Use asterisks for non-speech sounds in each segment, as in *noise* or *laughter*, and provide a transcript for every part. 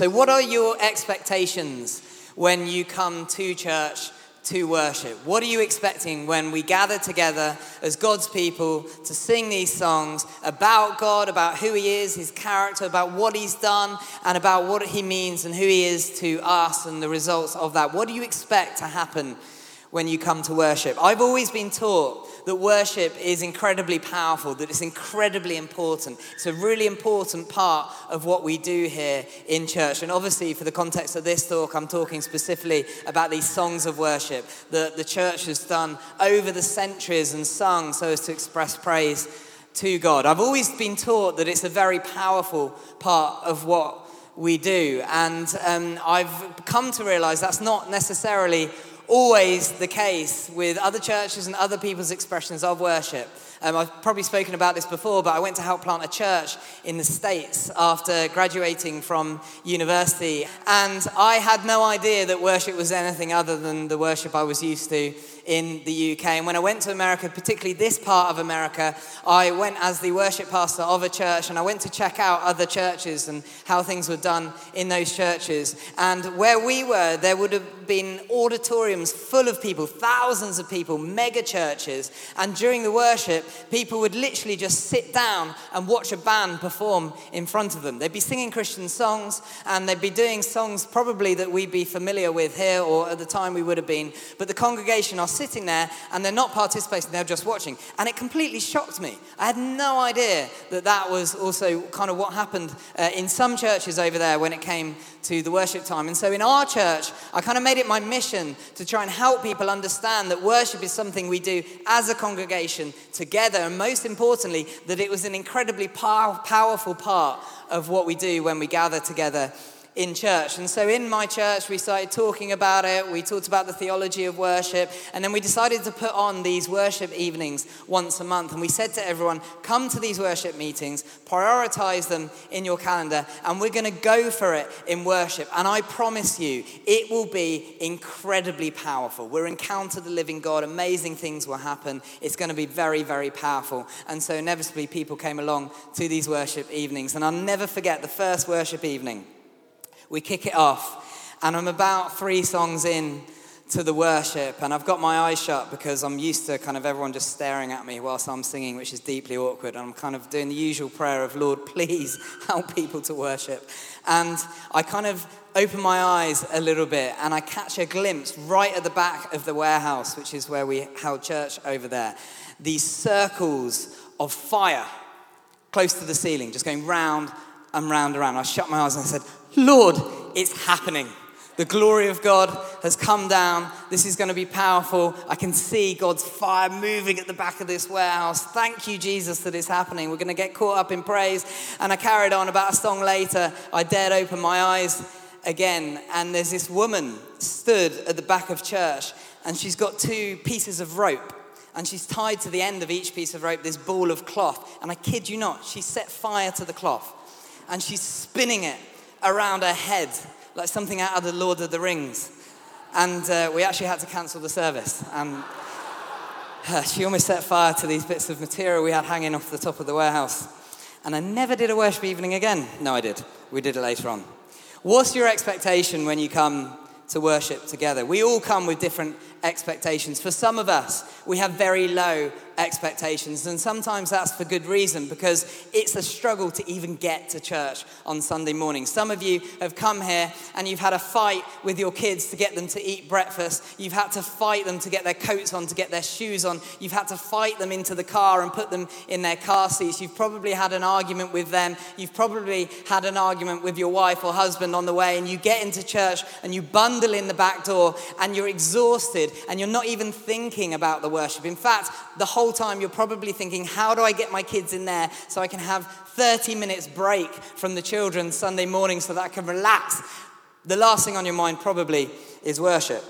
So, what are your expectations when you come to church to worship? What are you expecting when we gather together as God's people to sing these songs about God, about who He is, His character, about what He's done, and about what He means and who He is to us and the results of that? What do you expect to happen when you come to worship? I've always been taught that worship is incredibly powerful, that it's incredibly important. It's a really important part of what we do here in church. And obviously, for the context of this talk, I'm talking specifically about these songs of worship that the church has done over the centuries and sung so as to express praise to God. I've always been taught that it's a very powerful part of what we do. And um, I've come to realize that's not necessarily always the case with other churches and other people's expressions of worship. Um, I've probably spoken about this before, but I went to help plant a church in the States after graduating from university. And I had no idea that worship was anything other than the worship I was used to in the UK. And when I went to America, particularly this part of America, I went as the worship pastor of a church and I went to check out other churches and how things were done in those churches. And where we were, there would have been auditoriums full of people, thousands of people, mega churches. And during the worship, people would literally just sit down and watch a band perform in front of them. They'd be singing Christian songs and they'd be doing songs probably that we'd be familiar with here or at the time we would have been. But the congregation are sitting there and they're not participating, they're just watching. And it completely shocked me. I had no idea that that was also kind of what happened uh, in some churches over there when it came to the worship time. And so in our church, I kind of made it my mission to try and help people understand that worship is something we do as a congregation together. And most importantly, that it was an incredibly pow- powerful part of what we do when we gather together in church. And so in my church, we started talking about it. We talked about the theology of worship. And then we decided to put on these worship evenings once a month. And we said to everyone, come to these worship meetings, prioritize them in your calendar, and we're going to go for it in worship. And I promise you, it will be incredibly powerful. We'll encounter the living God. Amazing things will happen. It's going to be very, very powerful. And so inevitably, people came along to these worship evenings. And I'll never forget the first worship evening we kick it off. And I'm about three songs in to the worship, and I've got my eyes shut because I'm used to kind of everyone just staring at me whilst I'm singing, which is deeply awkward. And I'm kind of doing the usual prayer of, Lord, please *laughs* help people to worship. And I kind of open my eyes a little bit and I catch a glimpse right at the back of the warehouse, which is where we held church over there. These circles of fire close to the ceiling, just going round and round and round. I shut my eyes and I said, Lord, it's happening. The glory of God has come down. This is going to be powerful. I can see God's fire moving at the back of this warehouse. Thank you, Jesus, that it's happening. We're going to get caught up in praise. And I carried on. About a song later, I dared open my eyes again. And there's this woman stood at the back of church, and she's got two pieces of rope. And she's tied to the end of each piece of rope this ball of cloth. And I kid you not, she set fire to the cloth. And she's spinning it around her head, like something out of the Lord of the Rings. And uh, we actually had to cancel the service. And uh, she almost set fire to these bits of material we had hanging off the top of the warehouse. And I never did a worship evening again. No, I did. We did it later on. What's your expectation when you come to worship together? We all come with different expectations. For some of us, we have very low expectations. And sometimes that's for good reason because it's a struggle to even get to church on Sunday morning. Some of you have come here and you've had a fight with your kids to get them to eat breakfast. You've had to fight them to get their coats on, to get their shoes on. You've had to fight them into the car and put them in their car seats. You've probably had an argument with them. You've probably had an argument with your wife or husband on the way. And you get into church and you bundle in the back door and you're exhausted and you're not even thinking about the worship. In fact, the whole whole time you're probably thinking, how do I get my kids in there so I can have 30 minutes break from the children Sunday morning so that I can relax? The last thing on your mind probably is worship.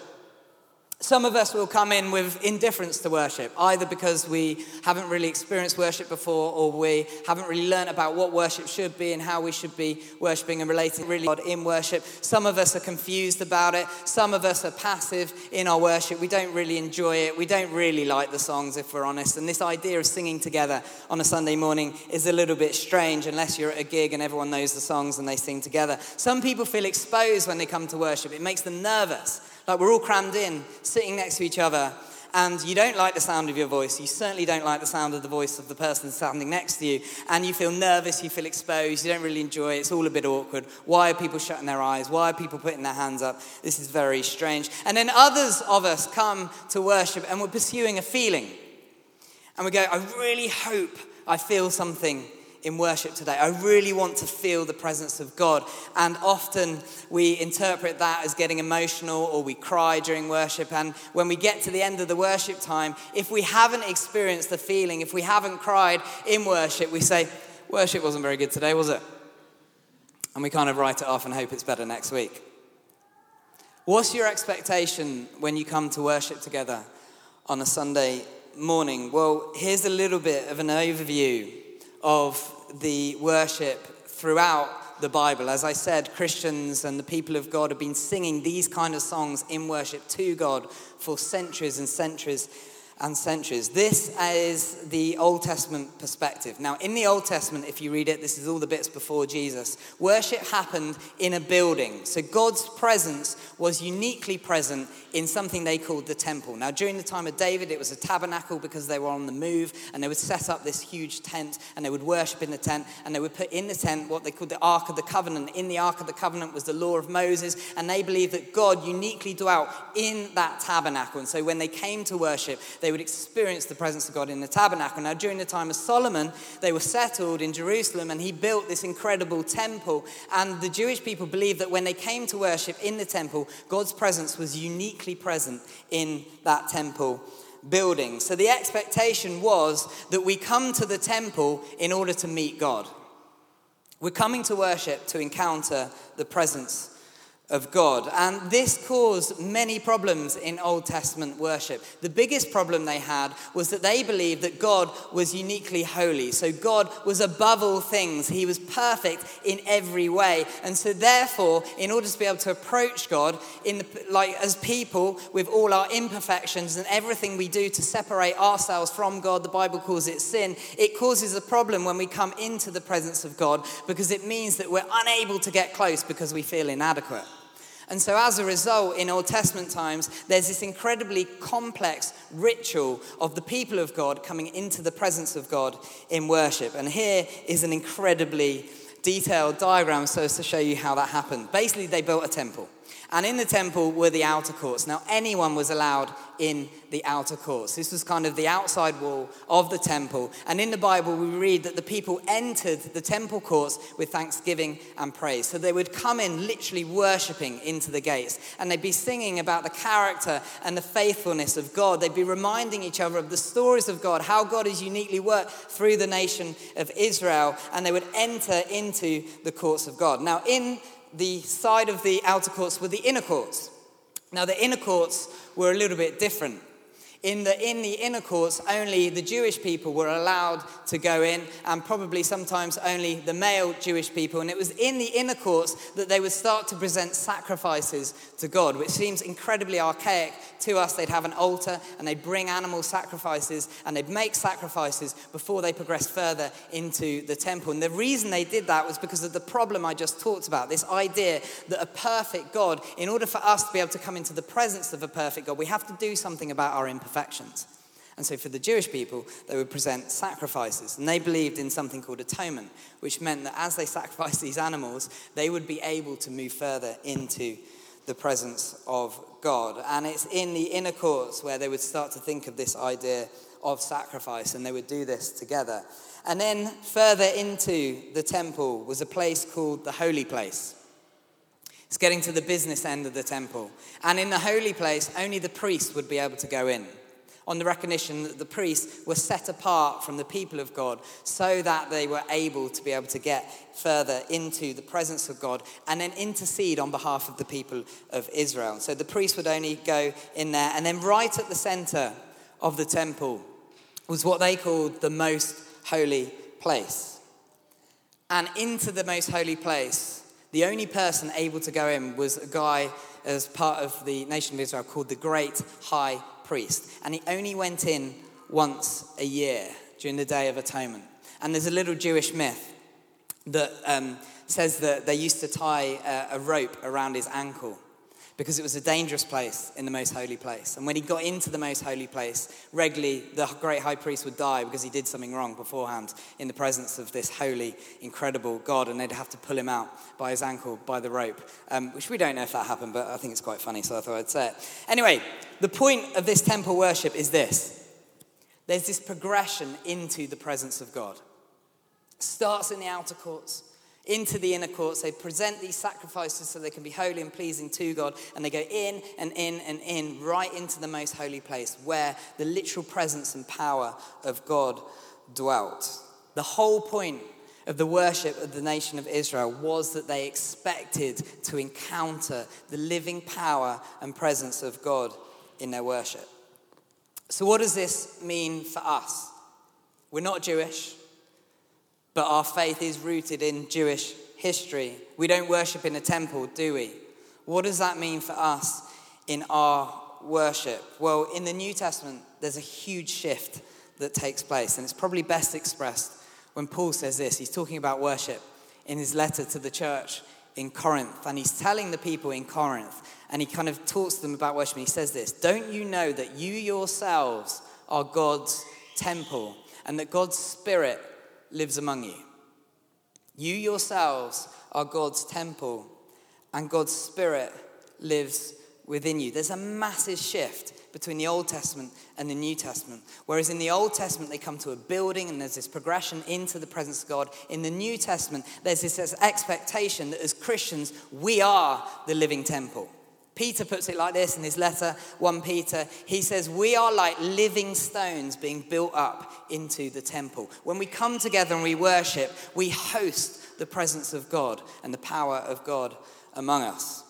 Some of us will come in with indifference to worship, either because we haven't really experienced worship before or we haven't really learned about what worship should be and how we should be worshiping and relating really God in worship. Some of us are confused about it. Some of us are passive in our worship. We don't really enjoy it. We don't really like the songs, if we're honest. And this idea of singing together on a Sunday morning is a little bit strange unless you're at a gig and everyone knows the songs and they sing together. Some people feel exposed when they come to worship, it makes them nervous. Like we're all crammed in, sitting next to each other, and you don't like the sound of your voice. You certainly don't like the sound of the voice of the person standing next to you. And you feel nervous, you feel exposed, you don't really enjoy it. It's all a bit awkward. Why are people shutting their eyes? Why are people putting their hands up? This is very strange. And then others of us come to worship and we're pursuing a feeling. And we go, I really hope I feel something in worship today. I really want to feel the presence of God. And often we interpret that as getting emotional or we cry during worship. And when we get to the end of the worship time, if we haven't experienced the feeling, if we haven't cried in worship, we say, Worship wasn't very good today, was it? And we kind of write it off and hope it's better next week. What's your expectation when you come to worship together on a Sunday morning? Well, here's a little bit of an overview of the worship throughout the Bible. As I said, Christians and the people of God have been singing these kind of songs in worship to God for centuries and centuries and centuries. This is the Old Testament perspective. Now, in the Old Testament, if you read it, this is all the bits before Jesus. Worship happened in a building. So God's presence was uniquely present in something they called the temple. Now, during the time of David, it was a tabernacle because they were on the move and they would set up this huge tent and they would worship in the tent and they would put in the tent what they called the Ark of the Covenant. In the Ark of the Covenant was the law of Moses and they believed that God uniquely dwelt in that tabernacle. And so when they came to worship, they they would experience the presence of God in the tabernacle. Now, during the time of Solomon, they were settled in Jerusalem and he built this incredible temple. And the Jewish people believed that when they came to worship in the temple, God's presence was uniquely present in that temple building. So the expectation was that we come to the temple in order to meet God. We're coming to worship to encounter the presence of God. And this caused many problems in Old Testament worship. The biggest problem they had was that they believed that God was uniquely holy. So God was above all things. He was perfect in every way. And so therefore, in order to be able to approach God in the, like as people with all our imperfections and everything we do to separate ourselves from God, the Bible calls it sin. It causes a problem when we come into the presence of God because it means that we're unable to get close because we feel inadequate. And so, as a result, in Old Testament times, there's this incredibly complex ritual of the people of God coming into the presence of God in worship. And here is an incredibly detailed diagram so as to show you how that happened. Basically, they built a temple. And in the temple were the outer courts. Now, anyone was allowed in the outer courts. This was kind of the outside wall of the temple. And in the Bible, we read that the people entered the temple courts with thanksgiving and praise. So they would come in literally worshiping into the gates. And they'd be singing about the character and the faithfulness of God. They'd be reminding each other of the stories of God, how God has uniquely worked through the nation of Israel. And they would enter into the courts of God. Now, in the side of the outer courts were the inner courts. Now, the inner courts were a little bit different. In the, in the inner courts, only the Jewish people were allowed to go in, and probably sometimes only the male Jewish people. And it was in the inner courts that they would start to present sacrifices to God, which seems incredibly archaic to us. They'd have an altar and they'd bring animal sacrifices and they'd make sacrifices before they progressed further into the temple. And the reason they did that was because of the problem I just talked about this idea that a perfect God, in order for us to be able to come into the presence of a perfect God, we have to do something about our imperfections And so, for the Jewish people, they would present sacrifices. And they believed in something called atonement, which meant that as they sacrificed *laughs* these animals, they would be able to move further into the presence of God. And it's in the inner courts where they would start to think of this idea of sacrifice, and they would do this together. And then, further into the temple was a place called the Holy Place. It's getting to the business end of the temple. And in the holy place, only the priest would be able to go in. on the recognition that the priests were set apart from the people of God so that they were able to be able to get further into the presence of God and then intercede on behalf of the people of Israel. So the priests would only go in there, and then right at the center of the temple was what they called the most holy place. And into the most holy place, the only person able to go in was a guy as part of the nation of Israel called the Great High priest, and he only went in once a year during the Day of Atonement. And there's a little Jewish myth that um, says that they used to tie a, a rope around his ankle because it was a dangerous place in the most holy place. And when he got into the most holy place, regularly the great high priest would die because he did something wrong beforehand in the presence of this holy, incredible God, and they'd have to pull him out by his ankle by the rope, um, which we don't know if that happened, but I think it's quite funny, so I thought I'd say it. Anyway, the point of this temple worship is this there's this progression into the presence of God. Starts in the outer courts, into the inner courts. They present these sacrifices so they can be holy and pleasing to God. And they go in and in and in, right into the most holy place where the literal presence and power of God dwelt. The whole point of the worship of the nation of Israel was that they expected to encounter the living power and presence of God in their worship. So, what does this mean for us? We're not Jewish, but our faith is rooted in Jewish history. We don't worship in a temple, do we? What does that mean for us in our worship? Well, in the New Testament, there's a huge shift that takes place, and it's probably best expressed when Paul says this. He's talking about worship in his letter to the church in Corinth, and he's telling the people in Corinth and he kind of talks to them about worship. And he says this Don't you know that you yourselves are God's temple and that God's Spirit lives among you? You yourselves are God's temple and God's Spirit lives within you. There's a massive shift between the Old Testament and the New Testament. Whereas in the Old Testament, they come to a building and there's this progression into the presence of God. In the New Testament, there's this expectation that as Christians, we are the living temple. Peter puts it like this in his letter, 1 Peter. He says, We are like living stones being built up into the temple. When we come together and we worship, we host the presence of God and the power of God among us.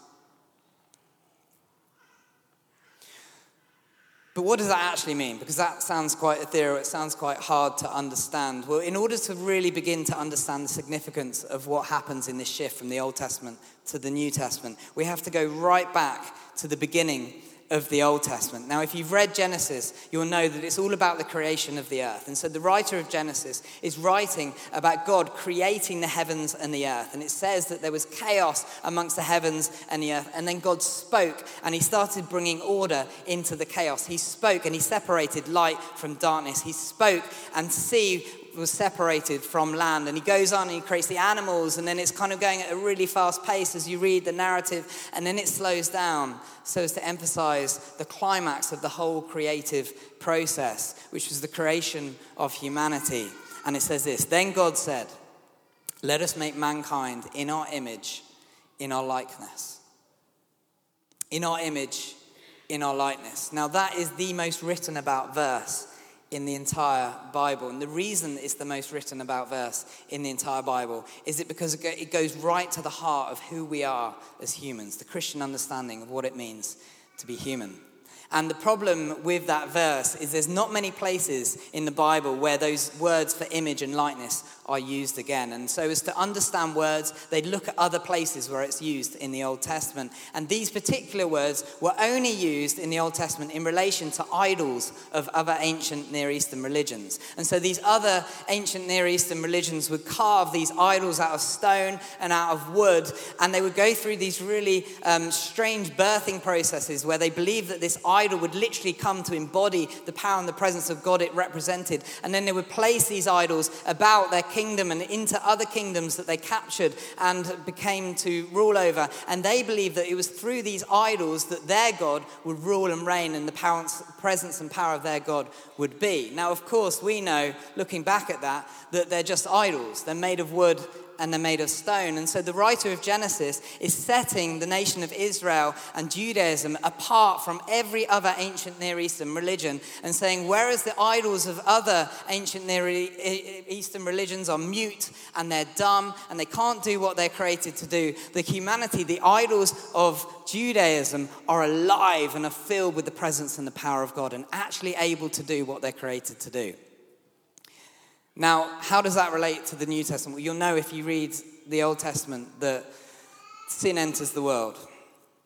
But what does that actually mean? Because that sounds quite ethereal, it sounds quite hard to understand. Well, in order to really begin to understand the significance of what happens in this shift from the Old Testament to the New Testament, we have to go right back to the beginning of the Old Testament. Now, if you've read Genesis, you'll know that it's all about the creation of the earth. And so the writer of Genesis is writing about God creating the heavens and the earth. And it says that there was chaos amongst the heavens and the earth. And then God spoke and he started bringing order into the chaos. He spoke and he separated light from darkness. He spoke and sea was separated from land. And he goes on and he creates the animals, and then it's kind of going at a really fast pace as you read the narrative, and then it slows down so as to emphasize the climax of the whole creative process, which was the creation of humanity. And it says this Then God said, Let us make mankind in our image, in our likeness. In our image, in our likeness. Now, that is the most written about verse in the entire Bible. And the reason it's the most written about verse in the entire Bible is it because it goes right to the heart of who we are as humans, the Christian understanding of what it means to be human. And the problem with that verse is there's not many places in the Bible where those words for image and likeness are used again. And so, as to understand words, they'd look at other places where it's used in the Old Testament. And these particular words were only used in the Old Testament in relation to idols of other ancient Near Eastern religions. And so, these other ancient Near Eastern religions would carve these idols out of stone and out of wood. And they would go through these really um, strange birthing processes where they believed that this idol would literally come to embody the power and the presence of God it represented. And then they would place these idols about their kingdom and into other kingdoms that they captured and became to rule over. And they believed that it was through these idols that their God would rule and reign and the power, presence and power of their God would be. Now, of course, we know, looking back at that, that they're just idols. They're made of wood and they're made of stone. And so the writer of Genesis is setting the nation of Israel and Judaism apart from every other ancient Near Eastern religion and saying, whereas the idols of other ancient Near Eastern religions are mute and they're dumb and they can't do what they're created to do, the humanity, the idols of Judaism are alive and are filled with the presence and the power of God and actually able to do what they're created to do. Now, how does that relate to the New Testament? Well, you'll know if you read the Old Testament that sin enters the world,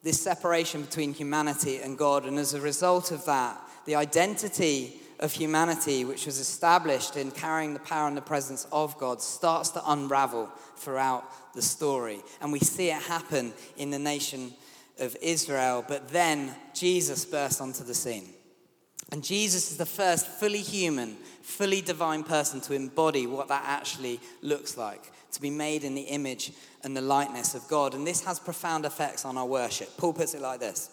this separation between humanity and God, and as a result of that, the identity of humanity, which was established in carrying the power and the presence of God, starts to unravel throughout the story. And we see it happen in the nation of Israel, but then Jesus bursts onto the scene. And Jesus is the first fully human, fully divine person to embody what that actually looks like, to be made in the image and the likeness of God. And this has profound effects on our worship. Paul puts it like this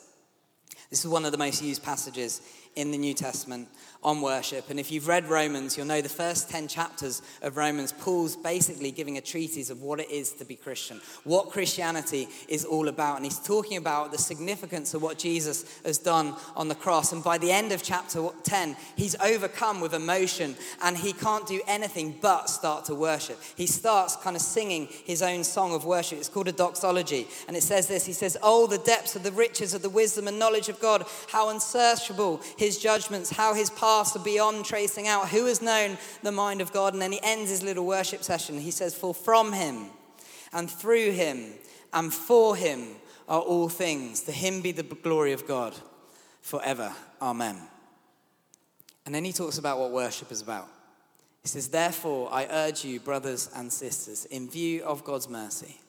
this is one of the most used passages in the New Testament on worship. And if you've read Romans, you'll know the first 10 chapters of Romans, Paul's basically giving a treatise of what it is to be Christian, what Christianity is all about. And he's talking about the significance of what Jesus has done on the cross. And by the end of chapter 10, he's overcome with emotion and he can't do anything but start to worship. He starts kind of singing his own song of worship. It's called a doxology. And it says this He says, Oh, the depths of the riches of the wisdom and knowledge of God, how unsearchable his judgments, how his are beyond tracing out. Who has known the mind of God? And then he ends his little worship session. He says, For from him and through him and for him are all things. To him be the glory of God forever. Amen. And then he talks about what worship is about. He says, Therefore, I urge you, brothers and sisters, in view of God's mercy,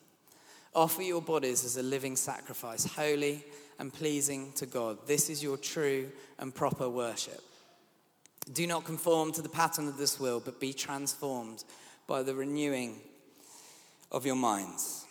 offer your bodies as a living sacrifice, holy and pleasing to God. This is your true and proper worship. Do not conform to the pattern of this world, but be transformed by the renewing of your minds.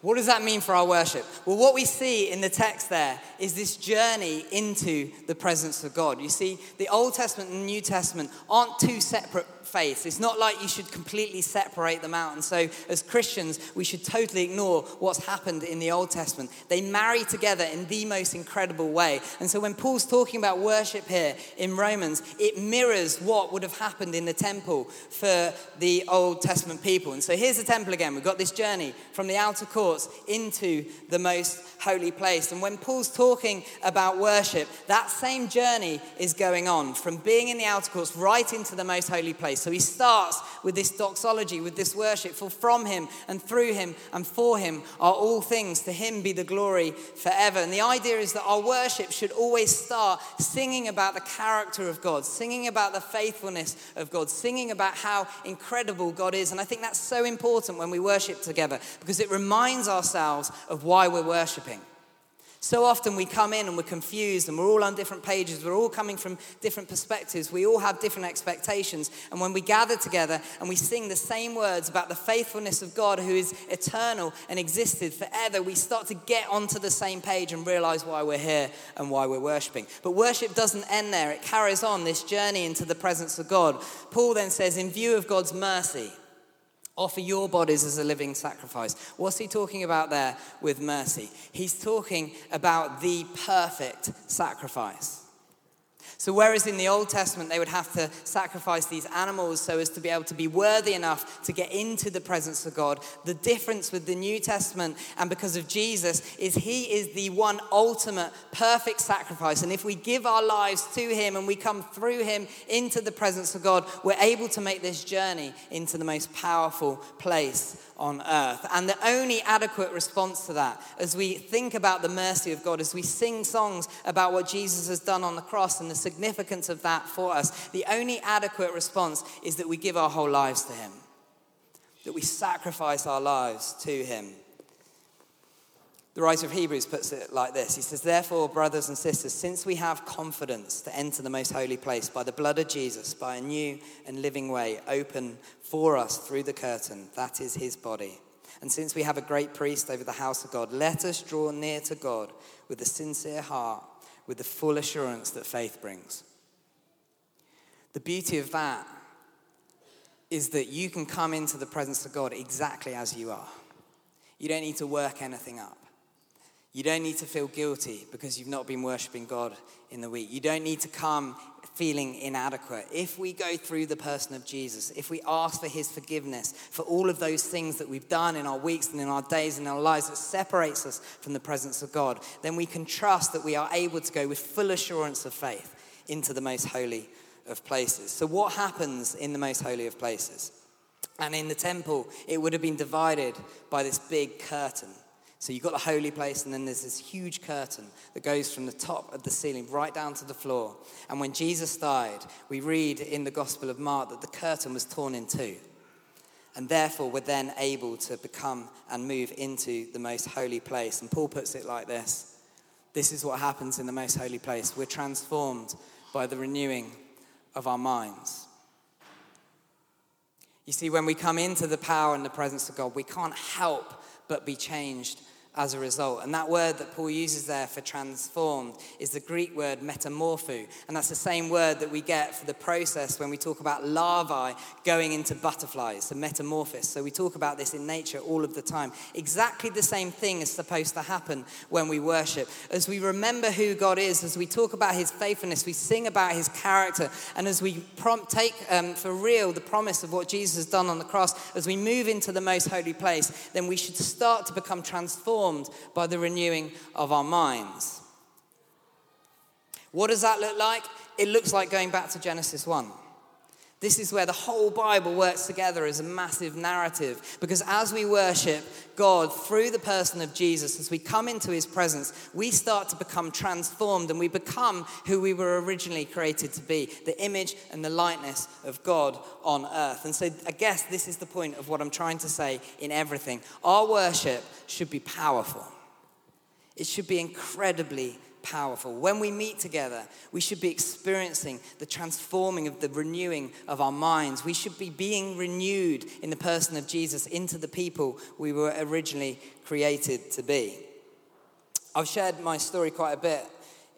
What does that mean for our worship? Well, what we see in the text there is this journey into the presence of God. You see, the Old Testament and New Testament aren't two separate faiths. It's not like you should completely separate them out. And so, as Christians, we should totally ignore what's happened in the Old Testament. They marry together in the most incredible way. And so, when Paul's talking about worship here in Romans, it mirrors what would have happened in the temple for the Old Testament people. And so, here's the temple again. We've got this journey from the outer courts into the most holy place. And when Paul's talking about worship, that same journey is going on from being in the outer courts right into the most holy place. So he starts with this doxology, with this worship. For from him and through him and for him are all things. To him be the glory forever. And the idea is that our worship should always start singing about the character of God, singing about the faithfulness of God, singing about how incredible God is. And I think that's so important when we worship together because it reminds ourselves of why we're worshiping. So often we come in and we're confused and we're all on different pages. We're all coming from different perspectives. We all have different expectations. And when we gather together and we sing the same words about the faithfulness of God who is eternal and existed forever, we start to get onto the same page and realize why we're here and why we're worshiping. But worship doesn't end there, it carries on this journey into the presence of God. Paul then says, in view of God's mercy, Offer your bodies as a living sacrifice. What's he talking about there with mercy? He's talking about the perfect sacrifice. So, whereas in the Old Testament they would have to sacrifice these animals so as to be able to be worthy enough to get into the presence of God, the difference with the New Testament and because of Jesus is he is the one ultimate perfect sacrifice. And if we give our lives to him and we come through him into the presence of God, we're able to make this journey into the most powerful place on earth. And the only adequate response to that, as we think about the mercy of God, as we sing songs about what Jesus has done on the cross and the significance of that for us, the only adequate response is that we give our whole lives to Him, that we sacrifice our lives to Him. The writer of Hebrews puts it like this He says, Therefore, brothers and sisters, since we have confidence to enter the most holy place by the blood of Jesus, by a new and living way open for us through the curtain, that is his body. And since we have a great priest over the house of God, let us draw near to God with a sincere heart, with the full assurance that faith brings. The beauty of that is that you can come into the presence of God exactly as you are. You don't need to work anything up. You don't need to feel guilty because you've not been worshiping God in the week. You don't need to come feeling inadequate. If we go through the person of Jesus, if we ask for his forgiveness for all of those things that we've done in our weeks and in our days and in our lives that separates us from the presence of God, then we can trust that we are able to go with full assurance of faith into the most holy of places. So, what happens in the most holy of places? And in the temple, it would have been divided by this big curtain. So you've got the holy place, and then there's this huge curtain that goes from the top of the ceiling right down to the floor. And when Jesus died, we read in the Gospel of Mark that the curtain was torn in two. And therefore, we're then able to become and move into the most holy place. And Paul puts it like this This is what happens in the most holy place. We're transformed by the renewing of our minds. You see, when we come into the power and the presence of God, we can't help but be changed as a result. And that word that Paul uses there for transformed is the Greek word metamorpho. And that's the same word that we get for the process when we talk about larvae going into butterflies, the metamorphosis. So we talk about this in nature all of the time. Exactly the same thing is supposed to happen when we worship. As we remember who God is, as we talk about his faithfulness, we sing about his character, and as we prompt, take um, for real the promise of what Jesus has done on the cross, as we move into the most holy place, then we should start to become transformed transformed by the renewing of our minds. What does that look like? It looks like going back to Genesis 1. This is where the whole Bible works together as a massive narrative. Because as we worship God through the person of Jesus, as we come into his presence, we start to become transformed and we become who we were originally created to be the image and the likeness of God on earth. And so I guess this is the point of what I'm trying to say in everything. Our worship should be powerful, it should be incredibly powerful. When we meet together, we should be experiencing the transforming of the renewing of our minds. We should be being renewed in the person of Jesus into the people we were originally created to be. I've shared my story quite a bit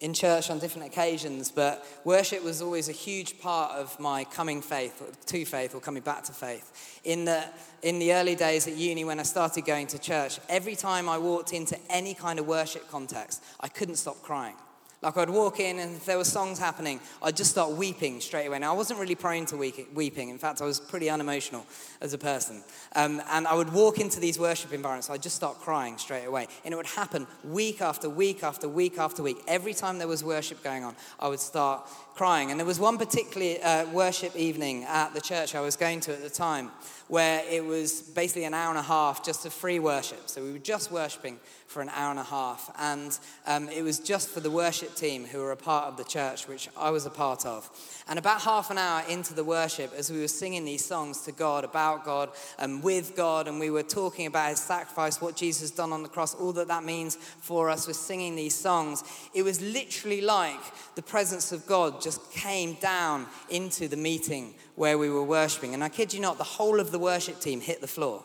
in church on different occasions, but worship was always a huge part of my coming faith, or to faith, or coming back to faith. In the, in the early days at uni, when I started going to church, every time I walked into any kind of worship context, I couldn't stop crying. Like I'd walk in and if there were songs happening, I'd just start weeping straight away. Now I wasn't really prone to weeping. In fact, I was pretty unemotional as a person. Um, and I would walk into these worship environments, I'd just start crying straight away. And it would happen week after week after week after week. Every time there was worship going on, I would start crying. And there was one particular uh, worship evening at the church I was going to at the time where it was basically an hour and a half just of free worship. So we were just worshiping for an hour and a half. And um, it was just for the worship team who were a part of the church, which I was a part of. And about half an hour into the worship, as we were singing these songs to God, about God, and with God, and we were talking about his sacrifice, what Jesus done on the cross, all that that means for us, we're singing these songs. It was literally like the presence of God just came down into the meeting where we were worshiping. And I kid you not, the whole of the worship team hit the floor.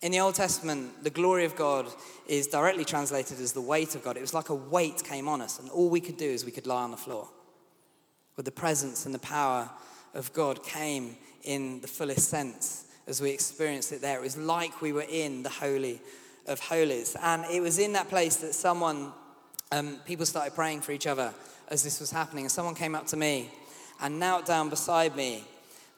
In the Old Testament, the glory of God is directly translated as the weight of God. It was like a weight came on us, and all we could do is we could lie on the floor. But the presence and the power of God came in the fullest sense as we experienced it there. It was like we were in the Holy of Holies. And it was in that place that someone, um, people started praying for each other as this was happening. And someone came up to me and knelt down beside me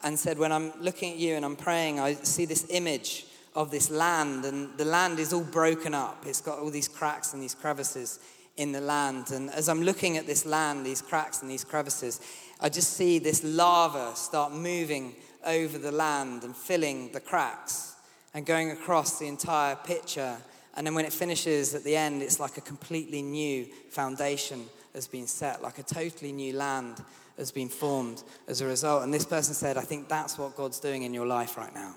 and said, When I'm looking at you and I'm praying, I see this image of this land, and the land is all broken up. It's got all these cracks and these crevices in the land. And as I'm looking at this land, these cracks and these crevices, I just see this lava start moving over the land and filling the cracks and going across the entire picture. And then when it finishes at the end, it's like a completely new foundation has been set, like a totally new land has been formed as a result. And this person said, I think that's what God's doing in your life right now.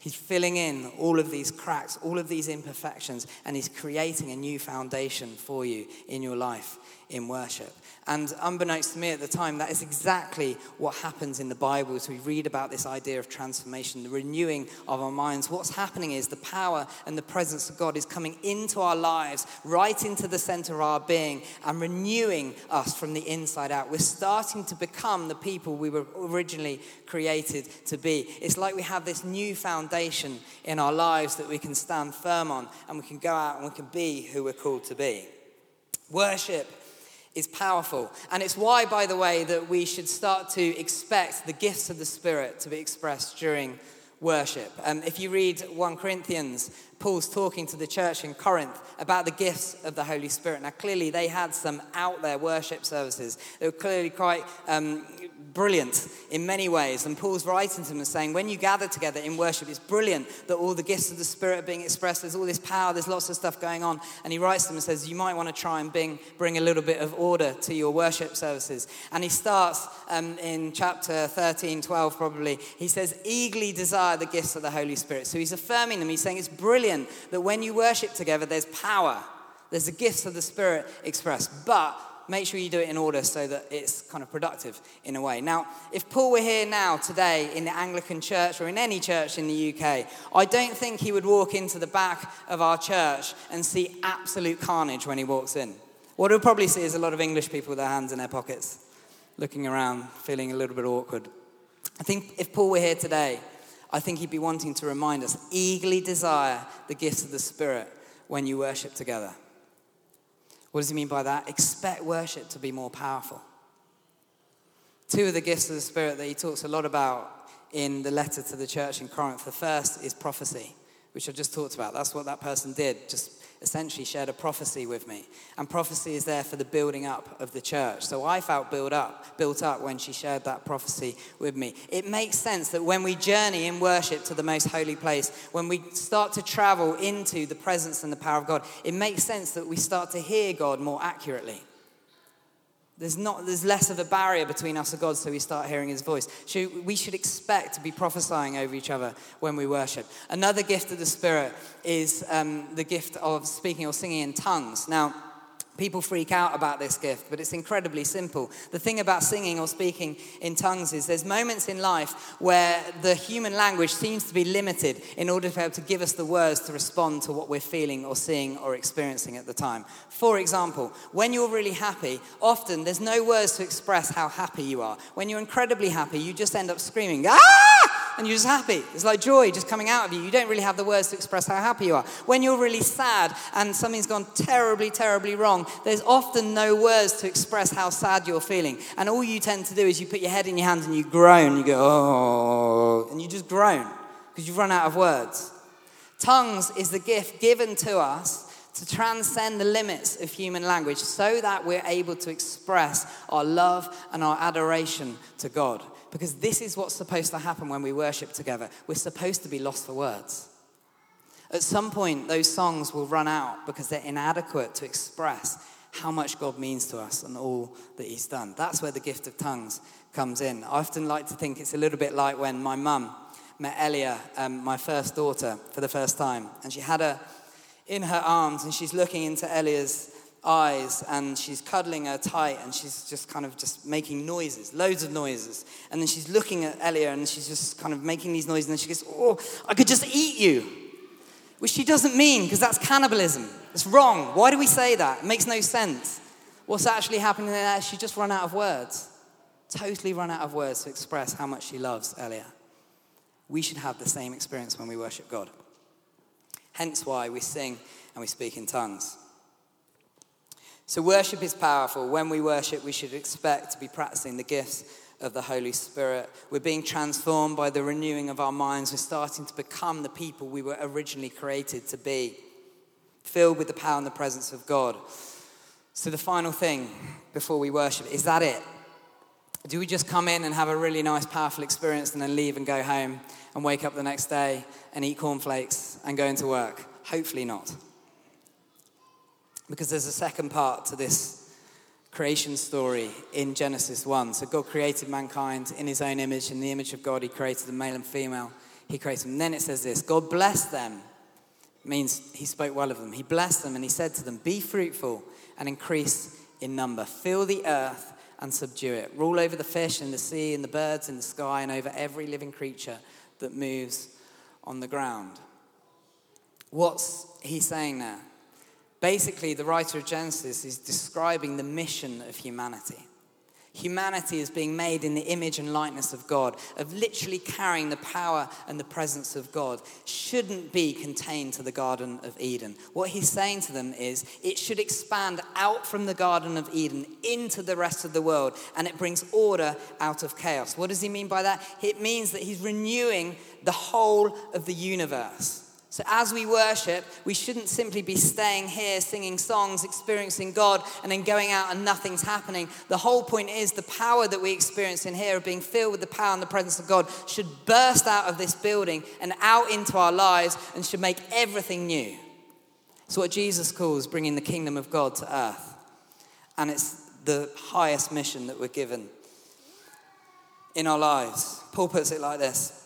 He's filling in all of these cracks, all of these imperfections, and He's creating a new foundation for you in your life in worship. And unbeknownst to me at the time, that is exactly what happens in the Bible as we read about this idea of transformation, the renewing of our minds. What's happening is the power and the presence of God is coming into our lives, right into the center of our being, and renewing us from the inside out. We're starting to become the people we were originally created to be. It's like we have this new foundation in our lives that we can stand firm on, and we can go out and we can be who we're called to be. Worship is powerful. And it's why, by the way, that we should start to expect the gifts of the Spirit to be expressed during worship. Um, if you read 1 Corinthians, Paul's talking to the church in Corinth about the gifts of the Holy Spirit. Now, clearly, they had some out there worship services. They were clearly quite um, brilliant in many ways. And Paul's writing to them and saying, when you gather together in worship, it's brilliant that all the gifts of the Spirit are being expressed. There's all this power, there's lots of stuff going on. And he writes to them and says, you might want to try and bring, bring a little bit of order to your worship services. And he starts um, in chapter 13, 12 probably. He says, eagerly desire the gifts of the Holy Spirit. So he's affirming them. He's saying it's brilliant brilliant that when you worship together, there's power, there's the gifts of the Spirit expressed. But make sure you do it in order so that it's kind of productive in a way. Now, if Paul were here now today in the Anglican church or in any church in the UK, I don't think he would walk into the back of our church and see absolute carnage when he walks in. What he'll probably see is a lot of English people with their hands in their pockets, looking around, feeling a little bit awkward. I think if Paul were here today, I think he'd be wanting to remind us eagerly desire the gifts of the Spirit when you worship together. What does he mean by that? Expect worship to be more powerful. Two of the gifts of the Spirit that he talks a lot about in the letter to the church in Corinth. The first is prophecy, which I just talked about. That's what that person did, just essentially shared a prophecy with me. And prophecy is there for the building up of the church. So I felt built up, built up when she shared that prophecy with me. It makes sense that when we journey in worship to the most holy place, when we start to travel into the presence and the power of God, it makes sense that we start to hear God more accurately. There's, not, there's less of a barrier between us and God, so we start hearing his voice. So we should expect to be prophesying over each other when we worship. Another gift of the Spirit is um, the gift of speaking or singing in tongues. Now, People freak out about this gift, but it's incredibly simple. The thing about singing or speaking in tongues is there's moments in life where the human language seems to be limited in order to be able to give us the words to respond to what we're feeling or seeing or experiencing at the time. For example, when you're really happy, often there's no words to express how happy you are. When you're incredibly happy, you just end up screaming, ah! And you're just happy. It's like joy just coming out of you. You don't really have the words to express how happy you are. When you're really sad and something's gone terribly, terribly wrong, there's often no words to express how sad you're feeling. And all you tend to do is you put your head in your hands and you groan. You go, oh, and you just groan because you've run out of words. Tongues is the gift given to us to transcend the limits of human language so that we're able to express our love and our adoration to God because this is what's supposed to happen when we worship together. We're supposed to be lost for words. At some point, those songs will run out because they're inadequate to express how much God means to us and all that He's done. That's where the gift of tongues comes in. I often like to think it's a little bit like when my mum met Elia, um, my first daughter, for the first time. And she had her in her arms and she's looking into Elia's eyes and she's cuddling her tight and she's just kind of just making noises, loads of noises. And then she's looking at Elia and she's just kind of making these noises and then she goes, Oh, I could just eat you. Which she doesn't mean because that's cannibalism. It's wrong. Why do we say that? It makes no sense. What's actually happening there? She just run out of words. Totally run out of words to express how much she loves Elia. We should have the same experience when we worship God. Hence why we sing and we speak in tongues. So, worship is powerful. When we worship, we should expect to be practicing the gifts of the Holy Spirit. We're being transformed by the renewing of our minds. We're starting to become the people we were originally created to be, filled with the power and the presence of God. So, the final thing before we worship is that it? Do we just come in and have a really nice, powerful experience and then leave and go home and wake up the next day and eat cornflakes and go into work? Hopefully not. Because there's a second part to this creation story in Genesis 1. So God created mankind in his own image. In the image of God, he created them male and female. He created them. And then it says this God blessed them, means he spoke well of them. He blessed them and he said to them, Be fruitful and increase in number. Fill the earth and subdue it. Rule over the fish in the sea and the birds in the sky and over every living creature that moves on the ground. What's he saying there? Basically, the writer of Genesis is describing the mission of humanity. Humanity is being made in the image and likeness of God, of literally carrying the power and the presence of God, shouldn't be contained to the Garden of Eden. What he's saying to them is it should expand out from the Garden of Eden into the rest of the world, and it brings order out of chaos. What does he mean by that? It means that he's renewing the whole of the universe. So, as we worship, we shouldn't simply be staying here singing songs, experiencing God, and then going out and nothing's happening. The whole point is the power that we experience in here of being filled with the power and the presence of God should burst out of this building and out into our lives and should make everything new. It's what Jesus calls bringing the kingdom of God to earth. And it's the highest mission that we're given in our lives. Paul puts it like this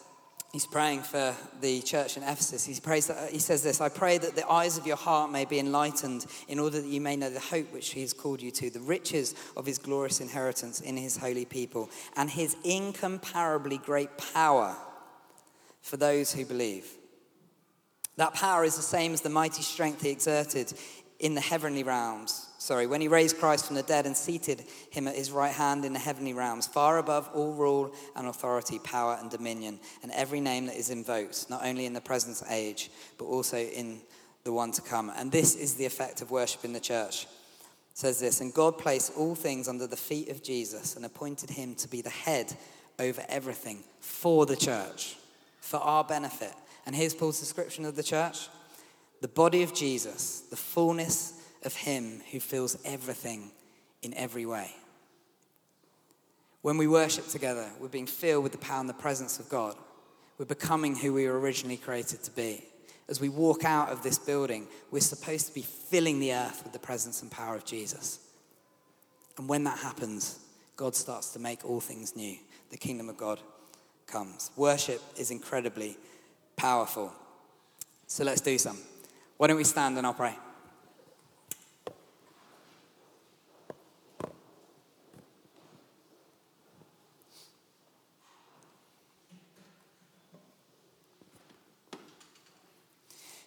he's praying for the church in Ephesus. He, prays that, he says this I pray that the eyes of your heart may be enlightened in order that you may know the hope which he has called you to, the riches of his glorious inheritance in his holy people, and his incomparably great power for those who believe. That power is the same as the mighty strength he exerted in the heavenly realms sorry, when he raised Christ from the dead and seated him at his right hand in the heavenly realms, far above all rule and authority, power and dominion, and every name that is invoked, not only in the present age, but also in the one to come. And this is the effect of worship in the church. It says this, and God placed all things under the feet of Jesus and appointed him to be the head over everything for the church, for our benefit. And here's Paul's description of the church the body of Jesus, the fullness of Him who fills everything in every way. When we worship together, we're being filled with the power and the presence of God. We're becoming who we were originally created to be. As we walk out of this building, we're supposed to be filling the earth with the presence and power of Jesus. And when that happens, God starts to make all things new. The kingdom of God comes. Worship is incredibly powerful. So let's do some. Why don't we stand and I'll pray?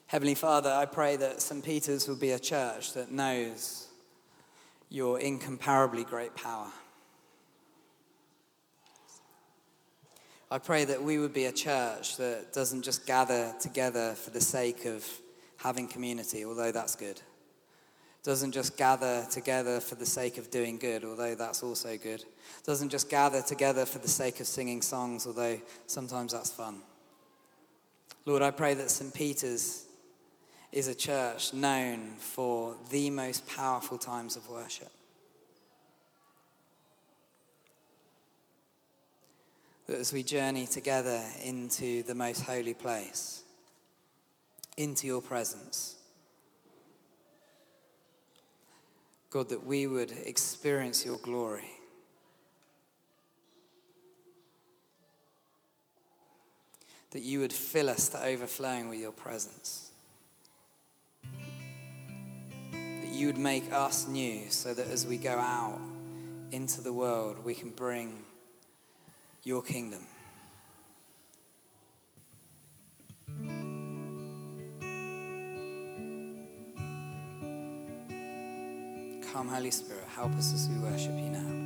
Heavenly Father, I pray that St. Peter's will be a church that knows your incomparably great power. I pray that we would be a church that doesn't just gather together for the sake of having community, although that's good. Doesn't just gather together for the sake of doing good, although that's also good. Doesn't just gather together for the sake of singing songs, although sometimes that's fun. Lord, I pray that St. Peter's is a church known for the most powerful times of worship. That as we journey together into the most holy place, into your presence, God, that we would experience your glory. That you would fill us to overflowing with your presence. That you would make us new so that as we go out into the world, we can bring your kingdom. Come, Holy Spirit, help us as we worship you now.